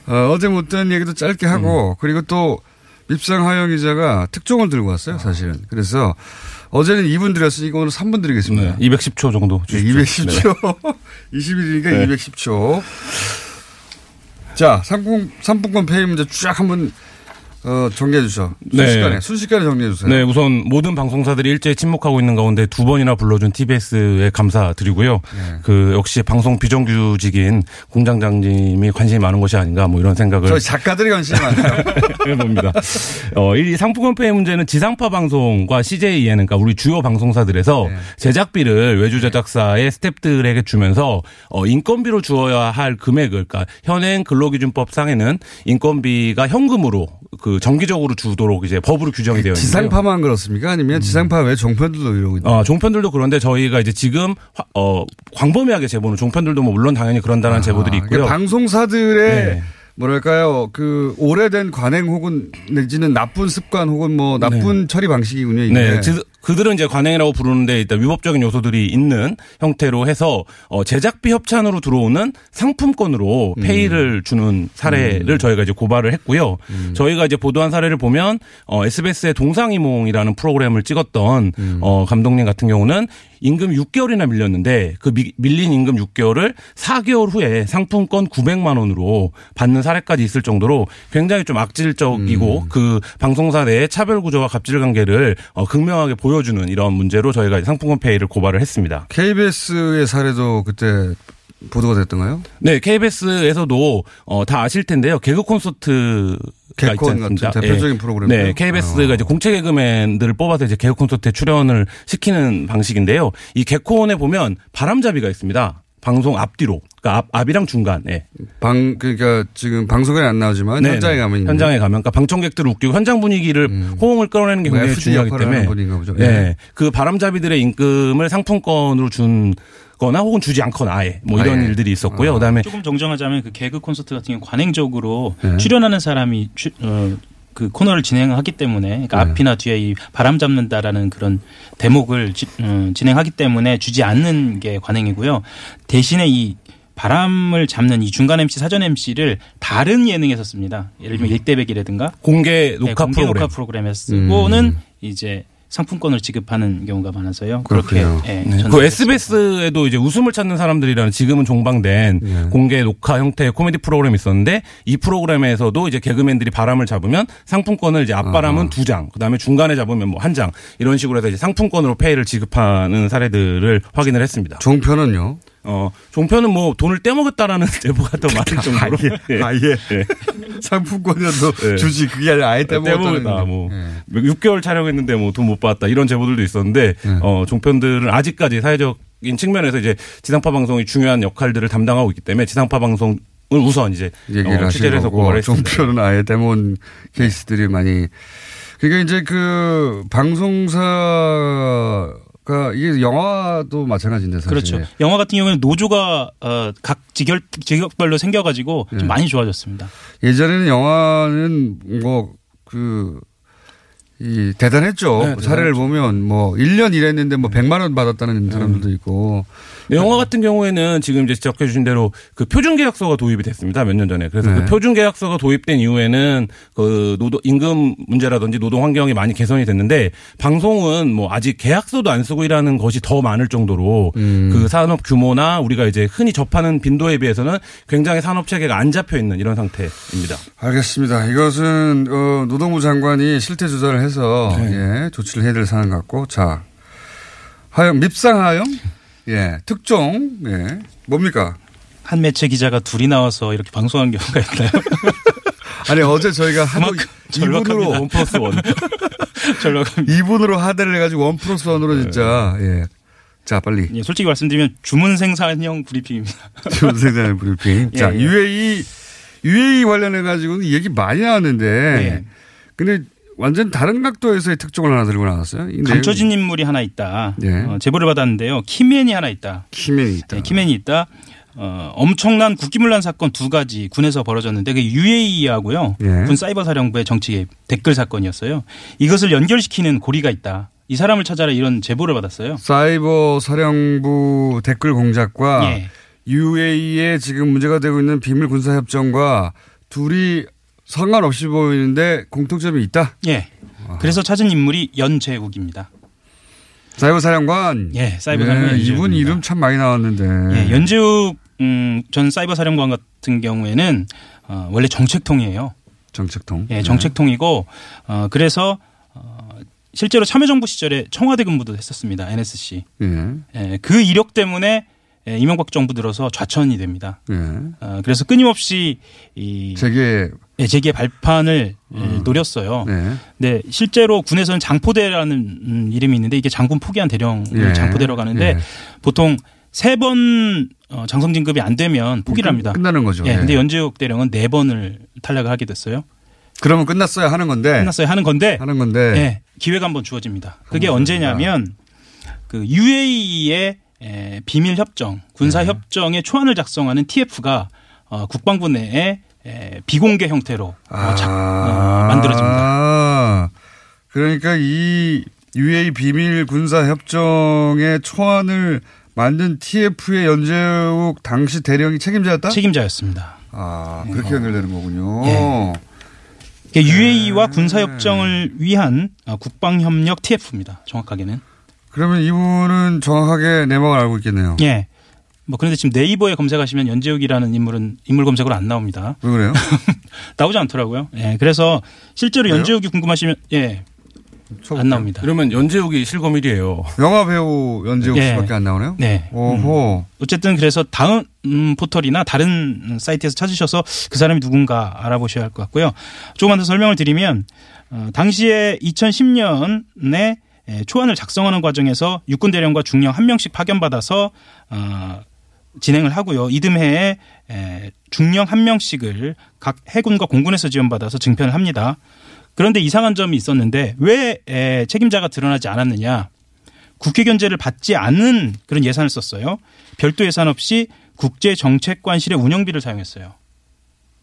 F: 어, 제 못한 얘기도 짧게 하고, 그리고 또 밉상 하영 기자가 특종을 들고 왔어요, 사실은. 그래서 어제는 2분 드렸으니까 오늘 3분 드리겠습니다.
N: 네, 210초 정도.
F: 네, 210초. 20일이니까
N: 네.
F: 210초. 자, 상품, 상품권 페이 문제 쫙 한번, 어, 정리해 주죠. 순식간에, 순식간에 정리해 주세요.
N: 네, 우선 모든 방송사들이 일제히 침묵하고 있는 가운데 두 번이나 불러준 TBS에 감사드리고요.
F: 네.
N: 그 역시 방송 비정규직인 공장장님이 관심이 많은 것이 아닌가 뭐 이런 생각을
F: 저희 작가들이 관심이 많아요.
N: 해봅니다. 어, 이 상품권페이 문제는 지상파 방송과 CJEN, 그러니까 우리 주요 방송사들에서
F: 네.
N: 제작비를 외주 제작사의 스탭들에게 주면서 어, 인건비로 주어야 할 금액을, 그러니까 현행 근로기준법 상에는 인건비가 현금으로 그 정기적으로 주도록 이제 법으로 규정이 되어 있는데요.
F: 지상파만 그렇습니까? 아니면 지상파 외 종편들도 이러고 있나요?
N: 어, 종편들도 그런데 저희가 이제 지금 화- 어, 광범위하게 제보는 종편들도 뭐 물론 당연히 그런다는 제보들이 있고요.
F: 그러니까 방송사들의
N: 네.
F: 뭐랄까요 그 오래된 관행 혹은 내지는 나쁜 습관 혹은 뭐 나쁜 처리 방식이군요. 이게.
N: 네, 그- 그들은 이제 관행이라고 부르는데 일단 위법적인 요소들이 있는 형태로 해서 어, 제작비 협찬으로 들어오는 상품권으로
F: 음.
N: 페이를 주는 사례를 저희가 이제 고발을 했고요.
F: 음.
N: 저희가 이제 보도한 사례를 보면 어, SBS의 동상이몽이라는 프로그램을 찍었던
F: 음.
N: 어, 감독님 같은 경우는 임금 6개월이나 밀렸는데 그 미, 밀린 임금 6개월을 4개월 후에 상품권 900만 원으로 받는 사례까지 있을 정도로 굉장히 좀 악질적이고
F: 음.
N: 그 방송사 내의 차별 구조와 갑질 관계를 어, 극명하게 보여주는 이런 문제로 저희가 상품권 페이를 고발을 했습니다.
F: KBS의 사례도 그때 보도가 됐던가요?
N: 네, KBS에서도 어, 다 아실 텐데요. 개그 콘서트
F: 개콘 같은 대표적인 프로그램이요?
N: 네, KBS가 이제 공채 개그맨들을 뽑아서 이제 개그 콘서트에 출연을 시키는 방식인데요. 이 개콘에 보면 바람잡이가 있습니다. 방송 앞뒤로, 그러니까 앞, 앞이랑 중간에.
F: 방 그러니까 지금 방송에 안 나오지만
N: 네네.
F: 현장에 가면.
N: 현장에 가면 그러니까 방청객들을 웃기고 현장 분위기를 호응을 끌어내는
F: 게뭐
N: 굉장히 중요하기 때문에. 네.
F: 예.
N: 그 바람잡이들의 임금을 상품권으로 준 거나 혹은 주지 않거나 아예 뭐 이런
O: 아 예.
N: 일들이 있었고요. 그다음에
O: 조금 정정하자면 그 개그 콘서트 같은 경우 관행적으로
N: 네.
O: 출연하는 사람이 추- 어, 그 코너를 진행하기 때문에 그러니까
N: 네.
O: 앞이나 뒤에 이 바람 잡는다라는 그런 대목을 지- 어, 진행하기 때문에 주지 않는 게 관행이고요. 대신에 이 바람을 잡는 이 중간 MC 사전 MC를 다른 예능에서 씁니다. 예를 들면 일대백이라든가
N: 공개 녹화
O: 네, 공개
N: 프로그램.
O: 녹화 프로그램에서 쓰고는
N: 음.
O: 이제 상품권을 지급하는 경우가 많아서요. 그렇게 예,
N: 네. 그 SBS에도 이제 웃음을 찾는 사람들이라는 지금은 종방된
F: 네.
N: 공개 녹화 형태의 코미디 프로그램이 있었는데 이 프로그램에서도 이제 개그맨들이 바람을 잡으면 상품권을 이제 앞바람은 두 장, 그다음에 중간에 잡으면 뭐 한 장 이런 식으로 해서 이제 상품권으로 페이를 지급하는 사례들을 확인을 했습니다.
F: 종편은요?
N: 어, 종편은 뭐 돈을 떼먹었다라는 제보가 더 많을 정도로 예.
F: 아예 상품권이라도
N: 예.
F: 주지 그게 아니라 아예 떼먹었다는
N: 떼먹었다. 뭐
F: 예.
N: 6개월 촬영했는데 뭐 돈 못 받았다 이런 제보들도 있었는데
F: 예.
N: 어 종편들은 아직까지 사회적 인 측면에서 이제 지상파 방송이 중요한 역할들을 담당하고 있기 때문에 지상파 방송 을 우선 이제
F: 얘기를
N: 어, 취재를 해서 고발했습니다.
F: 종편은 아예 떼먹은 케이스들이 많이 그게 이제 그 방송사 가 이게 영화도 마찬가지인데 사실
O: 그렇죠. 영화 같은 경우에는 노조가 어, 각 직역 직역별로 생겨가지고
F: 예.
O: 좀 많이 좋아졌습니다.
F: 예전에는 영화는 뭐 그 이 대단했죠.
N: 네,
F: 사례를 보면 뭐 1년 일했는데 뭐 100만 원 받았다는 사람들도 있고.
N: 네, 영화 같은 경우에는 지금 이제 지적해 주신 대로 그 표준 계약서가 도입이 됐습니다. 몇 년 전에. 그래서
F: 네.
N: 그 표준 계약서가 도입된 이후에는 그 노동 임금 문제라든지 노동 환경이 많이 개선이 됐는데 방송은 뭐 아직 계약서도 안 쓰고 일하는 것이 더 많을 정도로
F: 음.
N: 그 산업 규모나 우리가 이제 흔히 접하는 빈도에 비해서는 굉장히 산업 체계가 안 잡혀 있는 이런 상태입니다.
F: 알겠습니다. 이것은 어, 노동부 장관이 실태 조사를 해서 예, 조치를 해야 될 사안 같고 자 하영 밉상 하영 예 특종 예 뭡니까
O: 한 매체 기자가 둘이 나와서 이렇게 방송한 경우가 있나요?
F: 아니 어제 저희가 하도. 이분으로
O: one plus one. 절박합니다.
F: 이분으로 하대를 해가지고 one plus one으로 진짜 예. 자 빨리
O: 예, 솔직히 말씀드리면 주문 생산형 브리핑입니다.
F: 전생자의 브리핑.
O: 예,
F: 자
O: 예.
F: UAE UAE 관련해 가지고는 얘기 많이 나왔는데
O: 예.
F: 근데 완전 다른 각도에서의 특종을 하나 들고 나왔어요. 이
O: 감춰진 인물이 하나 있다.
F: 예.
O: 어, 제보를 받았는데요. key man이 하나 있다.
F: 키맨이 있다.
O: 네, 키맨이 있다. 어, 엄청난 국기문란 사건 두 가지 군에서 벌어졌는데 그 UAE하고요.
F: 예.
O: 군 사이버 사령부의 정치 댓글 사건이었어요. 이것을 연결시키는 고리가 있다. 이 사람을 찾아라 이런 제보를 받았어요.
F: 사이버 사령부 댓글 공작과
O: 예.
F: UAE에 지금 문제가 되고 있는 비밀 군사 협정과 둘이 상관없이 보이는데 공통점이 있다.
O: 예. 그래서 찾은 인물이 연재욱입니다.
F: 사이버 사령관.
O: 예, 사이버 사령관
F: 예, 이분. 이름 참 많이 나왔는데.
O: 예, 연재욱 음, 전 사이버 사령관 같은 경우에는 어, 원래 정책통이에요.
F: 정책통.
O: 예, 정책통이고 어, 그래서 어, 실제로 참여정부 시절에 청와대 근무도 했었습니다. NSC.
F: 예.
O: 예, 그 이력 때문에 예, 이명박 정부 들어서 좌천이 됩니다.
F: 예.
O: 어, 그래서 끊임없이 이
F: 재계
O: 예, 재계 발판을 예, 노렸어요.
F: 네.
O: 네, 실제로 군에서는 장포대라는 음, 이름이 있는데 이게 장군 포기한 대령을
F: 예.
O: 장포대로 가는데
F: 예.
O: 보통 세 번 어, 장성 진급이 안 되면 포기를
F: 끝-
O: 합니다.
F: 끝나는 거죠.
O: 예,
F: 예.
O: 근데 연재욱 대령은 네 번을 탈락을 하게 됐어요.
F: 그러면 끝났어야 하는 건데.
O: 끝났어요 하는 건데
F: 하는 건데.
O: 예, 기회가 한번 주어집니다. 그게 언제냐면 그 UAE의 에, 비밀 협정, 군사
F: 네.
O: 협정의 초안을 작성하는 TF가 어, 국방부 내에 에, 비공개 형태로 어, 작- 어, 만들어집니다.
F: 아, 그러니까 이 UA 비밀 군사 협정의 초안을 만든 TF의 연재욱 당시 대령이 책임자였다?
O: 책임자였습니다.
F: 아, 그렇게 연결되는 거군요.
O: 예. UAE와 군사 협정을 위한 어, 국방 협력 TF입니다. 정확하게는.
F: 그러면 이분은 정확하게 내막을 알고 있겠네요.
O: 예. 뭐 그런데 지금 네이버에 검색하시면 연재욱이라는 인물은 인물 검색으로 안 나옵니다.
F: 왜 그래요?
O: 나오지 않더라고요. 예. 그래서 실제로
N: 그래요?
O: 연재욱이 궁금하시면 예. 안 나옵니다.
N: 그러면 연재욱이 실검일이에요.
F: 영화 배우 연재욱
O: 예.
F: 씨밖에 안 나오네요.
O: 네.
F: 오호.
O: 어쨌든 그래서 다음 음, 포털이나 다른 사이트에서 찾으셔서 그 사람이 누군가 알아보셔야 할 것 같고요. 조금만 더 설명을 드리면 어, 당시에 2010년에 초안을 작성하는 과정에서 육군 대령과 중령 한 명씩 파견받아서 어, 진행을 하고요. 이듬해에 에, 중령 한 명씩을 각 해군과 공군에서 지원받아서 증편을 합니다. 그런데 이상한 점이 있었는데 왜 에, 책임자가 드러나지 않았느냐? 국회 견제를 받지 않은 그런 예산을 썼어요. 별도 예산 없이 국제 정책관실의 운영비를 사용했어요.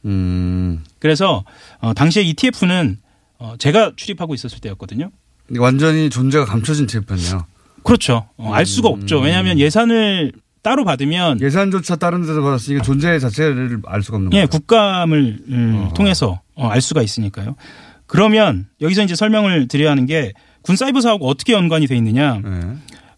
F: 음.
O: 그래서 어, 당시에 ETF는 어, 제가 출입하고 있었을 때였거든요.
F: 완전히 존재가 감춰진 TF였네요.
O: 그렇죠. 어, 알 수가 없죠. 왜냐하면 예산을 따로 받으면
F: 예산조차 다른 데서 받았으니까 존재 자체를 알 수가 없는
O: 예,
F: 거죠.
O: 국감을 음, 통해서 어, 알 수가 있으니까요. 그러면 여기서 이제 설명을 드려야 하는 게 군 사이버 사하고 어떻게 연관이 돼 있느냐.
F: 네.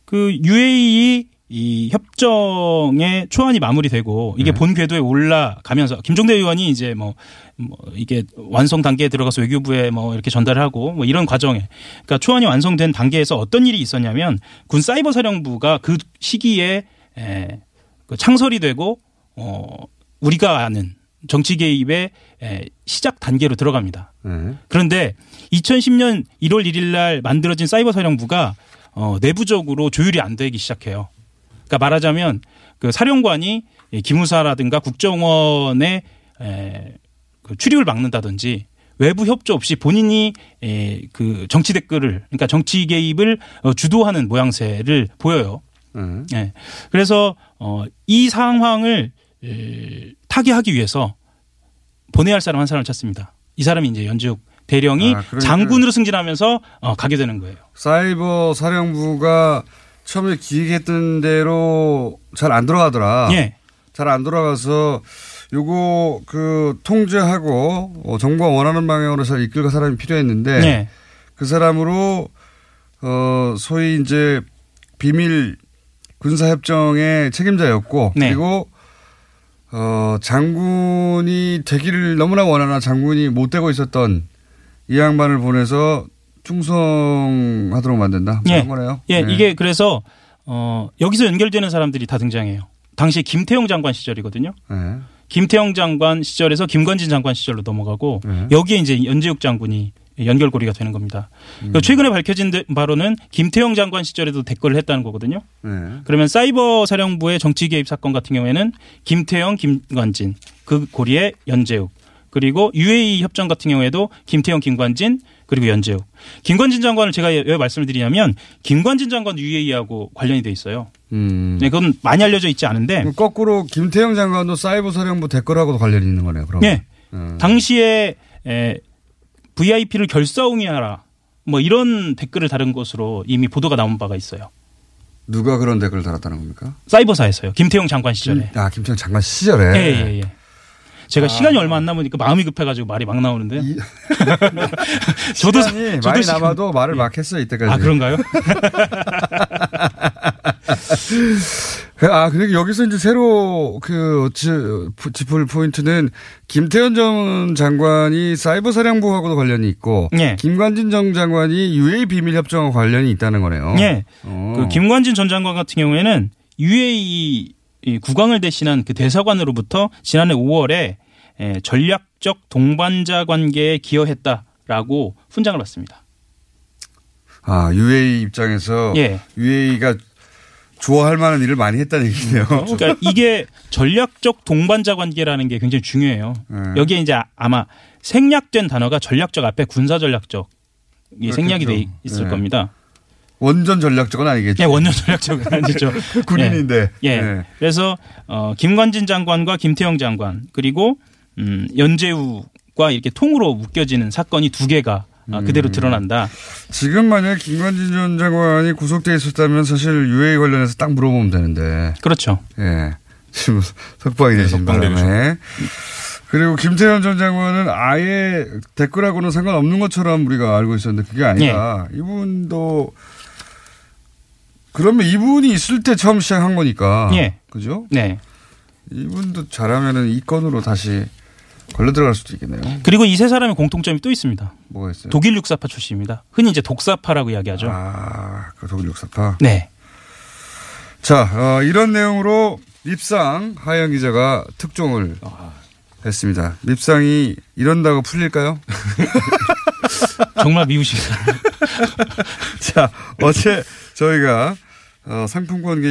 O: 그 UAE 이 협정의 초안이 마무리되고 이게
F: 네.
O: 본 궤도에 올라가면서 김종대 의원이 이제 뭐, 뭐 이게 완성 단계에 들어가서 외교부에 뭐 이렇게 전달하고 뭐 이런 과정에 그러니까 초안이 완성된 단계에서 어떤 일이 있었냐면 군 사이버 사령부가 그 시기에 에, 그 창설이 되고 어 우리가 아는 정치 개입의 에, 시작 단계로 들어갑니다.
F: 네.
O: 그런데 2010년 1월 1일 날 만들어진 사이버 사령부가 어, 내부적으로 조율이 안 되기 시작해요. 그러니까 말하자면 그 사령관이 이 기무사라든가 국정원의 에, 그 출입을 막는다든지 외부 협조 없이 본인이 에, 그 정치 댓글을 그러니까 정치 개입을 어, 주도하는 모양새를 보여요.
F: 네.
O: 예. 그래서 어, 이 상황을 에, 타개하기 위해서 보내야 할 사람 한 사람을 찾습니다. 이 사람이 이제 연지욱 대령이
F: 아, 그러니까-
O: 장군으로 승진하면서 어, 가게 되는 거예요.
F: 사이버 사령부가 처음에 기획했던 대로 잘 안 돌아가더라.
O: 예.
F: 잘 안 돌아가서 요거 그 통제하고 어, 정부가 원하는 방향으로 잘 이끌 사람이 필요했는데
O: 네.
F: 그 사람으로 어 소위 이제 비밀 군사 협정의 책임자였고
O: 네.
F: 그리고 어 장군이 되기를 너무나 원하나 장군이 못 되고 있었던 이 양반을 보내서 충성하도록 만든다. 뭐
O: 예.
F: 거네요.
O: 예,
F: 네.
O: 이게 그래서 어, 여기서 연결되는 사람들이 다 등장해요. 당시 김태용 장관 시절이거든요.
F: 네.
O: 김태용 장관 시절에서 김건진 장관 시절로 넘어가고
F: 네.
O: 여기에 이제 연재욱 장군이 연결고리가 되는 겁니다.
F: 음.
O: 최근에 밝혀진 데- 바로는 김태용 장관 시절에도 댓글을 했다는 거거든요.
F: 네.
O: 그러면 사이버 사령부의 정치 개입 사건 같은 경우에는 김태영, 김관진, 그 고리의 연재욱, 그리고 UAE 협정 같은 경우에도 김태영, 김관진, 그리고 연재욱. 김관진 장관을 제가 왜 말씀을 드리냐면 김관진 장관 UAE하고 관련이 돼 있어요.
F: 음.
O: 네, 그건 많이 알려져 있지 않은데
F: 거꾸로 김태형 장관도 사이버 사령부 댓글하고도 관련이 있는 거네요. 그럼.
O: 예. 당시에 에, VIP를 결사옹이하라 뭐 이런 댓글을 다른 것으로 이미 보도가 나온 바가 있어요.
F: 누가 그런 댓글을 달았다는 겁니까?
O: 사이버사에서요. 김태용 장관 시절에.
F: 아, 김태형 장관 시절에.
O: 예, 예, 예. 제가
F: 아.
O: 시간이 얼마 안 남으니까 마음이 급해가지고 말이 막 나오는데. 저도 사-
F: 시간이
O: 저도
F: 많이
O: 시간-
F: 남아도 말을 막 했어요, 이때까지.
O: 아 그런가요?
F: 아, 근데 여기서 이제 새로 그 지- 짚을 포인트는 김태현 전 장관이 사이버 사령부하고도 관련이 있고
O: 예.
F: 김관진 전 장관이 UA 비밀 협정과 관련이 있다는 거네요.
O: 예.
F: 어.
O: 그 김관진 전 장관 같은 경우에는 UAE 이 국왕을 대신한 그 대사관으로부터 지난해 5월에 에, 전략적 동반자 관계에 기여했다라고 훈장을 받습니다.
F: 아, UA 입장에서
O: 예.
F: UA가 좋아할 만한 일을 많이 했다는 얘기네요.
O: 그러니까 이게 전략적 동반자 관계라는 게 굉장히 중요해요.
F: 네.
O: 여기에 이제 아마 생략된 단어가 전략적 앞에 군사 전략적 이 생략이 돼. 있을
F: 네.
O: 겁니다.
F: 원전 전략적은 아니겠죠.
O: 예, 원전 전략적은 아니죠.
F: 군인인데.
O: 예. 예.
F: 네.
O: 그래서 어, 김관진 장관과 김태형 장관 그리고 음, 연재우과 이렇게 통으로 묶여지는 사건이 두 개가 아, 그대로
F: 음.
O: 드러난다.
F: 지금 만약 김관진 전 장관이 구속돼 있었다면 사실 UA 관련해서 딱 물어보면 되는데.
O: 그렇죠.
F: 예. 지금 석방이 되신
N: 석방되고
F: 바람에. 그리고 김태현 전 장관은 아예 댓글하고는 상관없는 것처럼 우리가 알고 있었는데 그게 아니다.
O: 예.
F: 이분도 그러면 이분이 있을 때 처음 시작한 거니까.
O: 예.
F: 그죠?
O: 네.
F: 이분도 잘하면은 이 건으로 다시 걸려 들어갈 수도 있겠네요.
O: 그리고 이 세 사람의 공통점이 또 있습니다.
F: 뭐가 있어요?
O: 독일 육사파 출신입니다. 흔히 이제 독사파라고 이야기하죠.
F: 아, 그 독일 육사파.
O: 네.
F: 자, 어, 이런 내용으로 립상 하영 기자가 특종을 했습니다. 립상이 이런다고 풀릴까요?
O: 정말 미우십니다.
F: 자, 어제 저희가 어, 상품권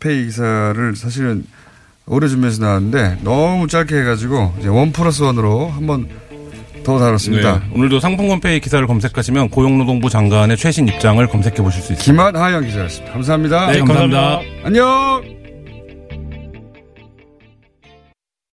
F: 페이 기사를 사실은 오래 준비해서 나왔는데 너무 짧게 해가지고 이제 원 플러스 원으로 한번 더 다뤘습니다.
N: 네, 오늘도 상품권 페이 기사를 검색하시면 고용노동부 장관의 최신 입장을 검색해 보실 수 있습니다.
F: 김한 하영 기자였습니다. 감사합니다.
N: 네, 감사합니다.
F: 안녕.